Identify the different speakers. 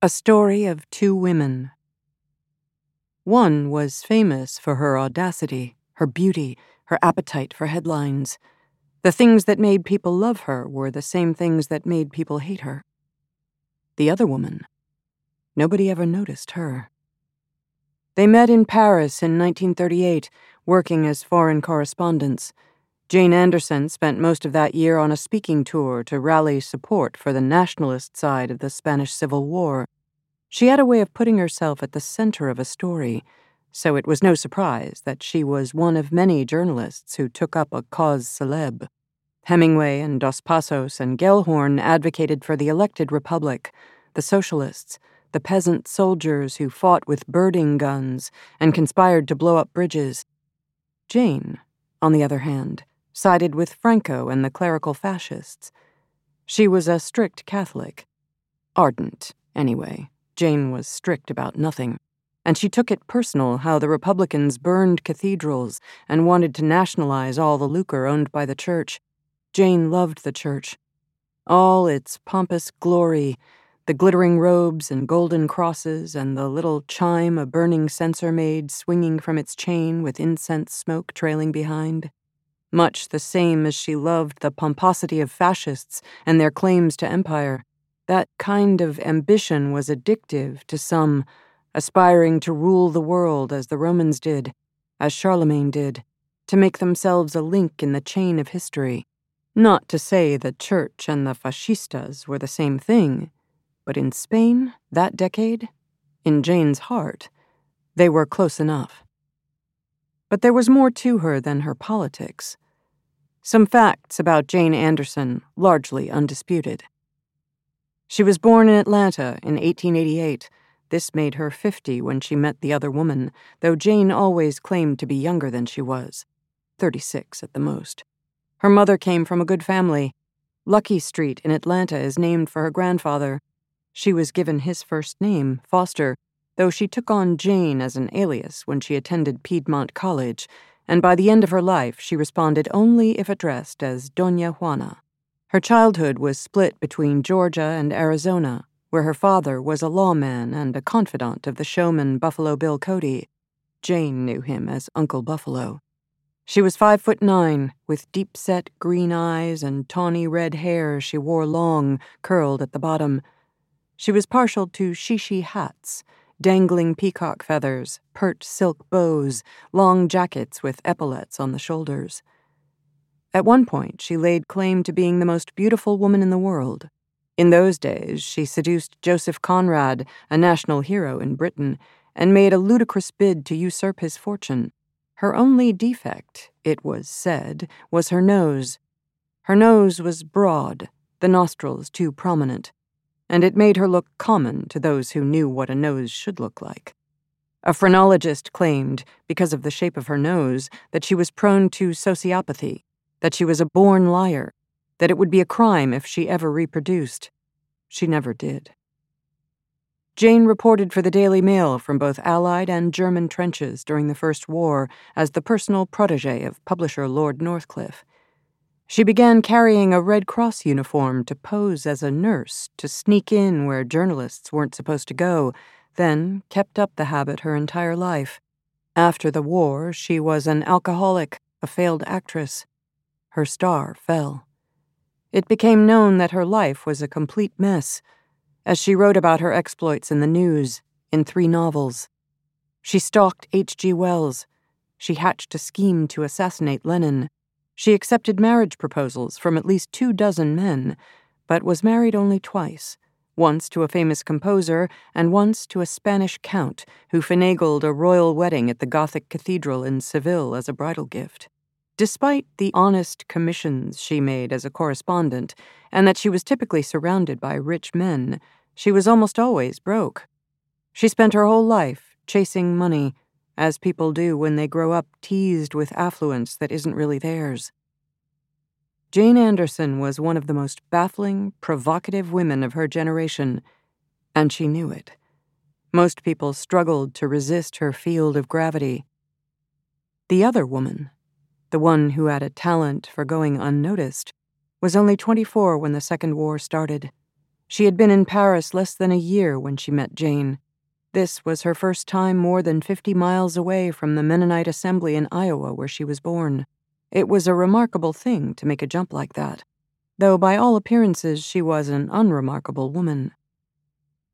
Speaker 1: A Story of Two Women. One was famous for her audacity, her beauty, her appetite for headlines. The things that made people love her were the same things that made people hate her. The other woman, nobody ever noticed her. They met in Paris in 1938, working as foreign correspondents. Jane Anderson spent most of that year on a speaking tour to rally support for the nationalist side of the Spanish Civil War. She had a way of putting herself at the center of a story, so it was no surprise that she was one of many journalists who took up a cause célèbre. Hemingway and Dos Passos and Gellhorn advocated for the elected republic, the socialists, the peasant soldiers who fought with birding guns and conspired to blow up bridges. Jane, on the other hand, sided with Franco and the clerical fascists. She was a strict Catholic. Ardent, anyway. Jane was strict about nothing, and she took it personal how the Republicans burned cathedrals and wanted to nationalize all the lucre owned by the church. Jane loved the church. All its pompous glory, the glittering robes and golden crosses, and the little chime a burning censer made swinging from its chain with incense smoke trailing behind. Much the same as she loved the pomposity of fascists and their claims to empire. That kind of ambition was addictive to some, aspiring to rule the world as the Romans did, as Charlemagne did, to make themselves a link in the chain of history. Not to say the church and the fascistas were the same thing, but in Spain, that decade, in Jane's heart, they were close enough. But there was more to her than her politics. Some facts about Jane Anderson, largely undisputed. She was born in Atlanta in 1888. This made her 50 when she met the other woman, though Jane always claimed to be younger than she was 36 at the most. Her mother came from a good family. Luckie Street in Atlanta is named for her grandfather. She was given his first name, Foster, though she took on Jane as an alias when she attended Piedmont College, and by the end of her life she responded only if addressed as Doña Juana. Her childhood was split between Georgia and Arizona, where her father was a lawman and a confidant of the showman Buffalo Bill Cody. Jane knew him as Uncle Buffalo. She was five foot nine, with deep set green eyes and tawny red hair she wore long, curled at the bottom. She was partial to shishi hats, dangling peacock feathers, pert silk bows, long jackets with epaulets on the shoulders. At one point, she laid claim to being the most beautiful woman in the world. In those days, she seduced Joseph Conrad, a national hero in Britain, and made a ludicrous bid to usurp his fortune. Her only defect, it was said, was her nose. Her nose was broad, the nostrils too prominent, and it made her look common to those who knew what a nose should look like. A phrenologist claimed, because of the shape of her nose, that she was prone to sociopathy, that she was a born liar, that it would be a crime if she ever reproduced. She never did. Jane reported for the Daily Mail from both Allied and German trenches during the First War as the personal protege of publisher Lord Northcliffe. She began carrying a Red Cross uniform to pose as a nurse, to sneak in where journalists weren't supposed to go, then kept up the habit her entire life. After the war, she was an alcoholic, a failed actress, her star fell. It became known that her life was a complete mess, as she wrote about her exploits in the news, in three novels. She stalked H.G. Wells. She hatched a scheme to assassinate Lenin. She accepted marriage proposals from at least two dozen men, but was married only twice once to a famous composer, and once to a Spanish count who finagled a royal wedding at the Gothic cathedral in Seville as a bridal gift. Despite the honest commissions she made as a correspondent, and that she was typically surrounded by rich men, she was almost always broke. She spent her whole life chasing money, as people do when they grow up teased with affluence that isn't really theirs. Jane Anderson was one of the most baffling, provocative women of her generation, and she knew it. Most people struggled to resist her field of gravity. The other woman, the one who had a talent for going unnoticed, was only 24 when the Second War started. She had been in Paris less than a year when she met Jane. This was her first time more than 50 miles away from the Mennonite Assembly in Iowa where she was born. It was a remarkable thing to make a jump like that, though by all appearances she was an unremarkable woman.